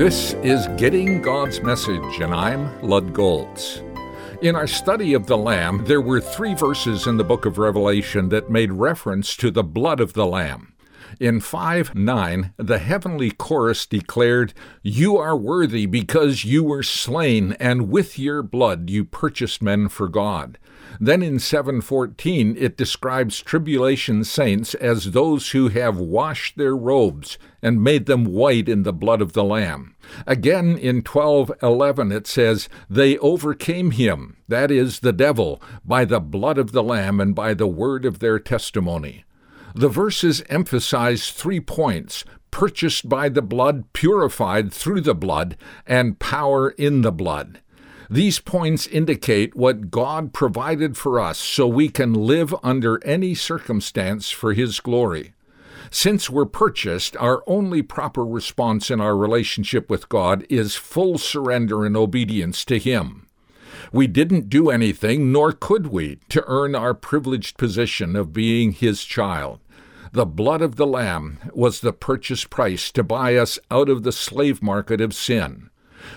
This is Getting God's Message, and I'm Lud Golz. In our study of the Lamb, there were three verses in the book of Revelation that made reference to the blood of the Lamb. In 5 9, the heavenly chorus declared, You are worthy because you were slain, and with your blood you purchased men for God. Then in 714, it describes tribulation saints as those who have washed their robes and made them white in the blood of the Lamb. Again in 12:11 it says, "They overcame him, that is the devil, by the blood of the lamb and by the word of their testimony." The verses emphasize three points purchased by the blood, purified through the blood, and power in the blood. These points indicate what God provided for us so we can live under any circumstance for His glory. Since we're purchased, our only proper response in our relationship with God is full surrender and obedience to Him. We didn't do anything, nor could we, to earn our privileged position of being His child. The blood of the Lamb was the purchase price to buy us out of the slave market of sin.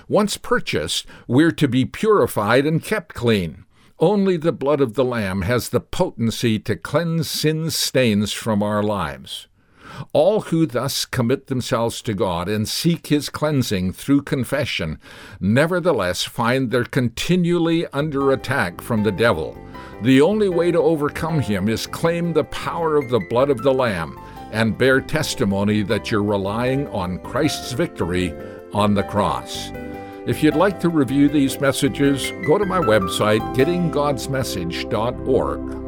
Once purchased, we're to be purified and kept clean. Only the blood of the Lamb has the potency to cleanse sin's stains from our lives. All who thus commit themselves to God and seek His cleansing through confession nevertheless find they're continually under attack from the devil. The only way to overcome him is claim the power of the blood of the Lamb and bear testimony that you're relying on Christ's victory on the cross. If you'd like to review these messages, go to my website, gettinggodsmessage.org.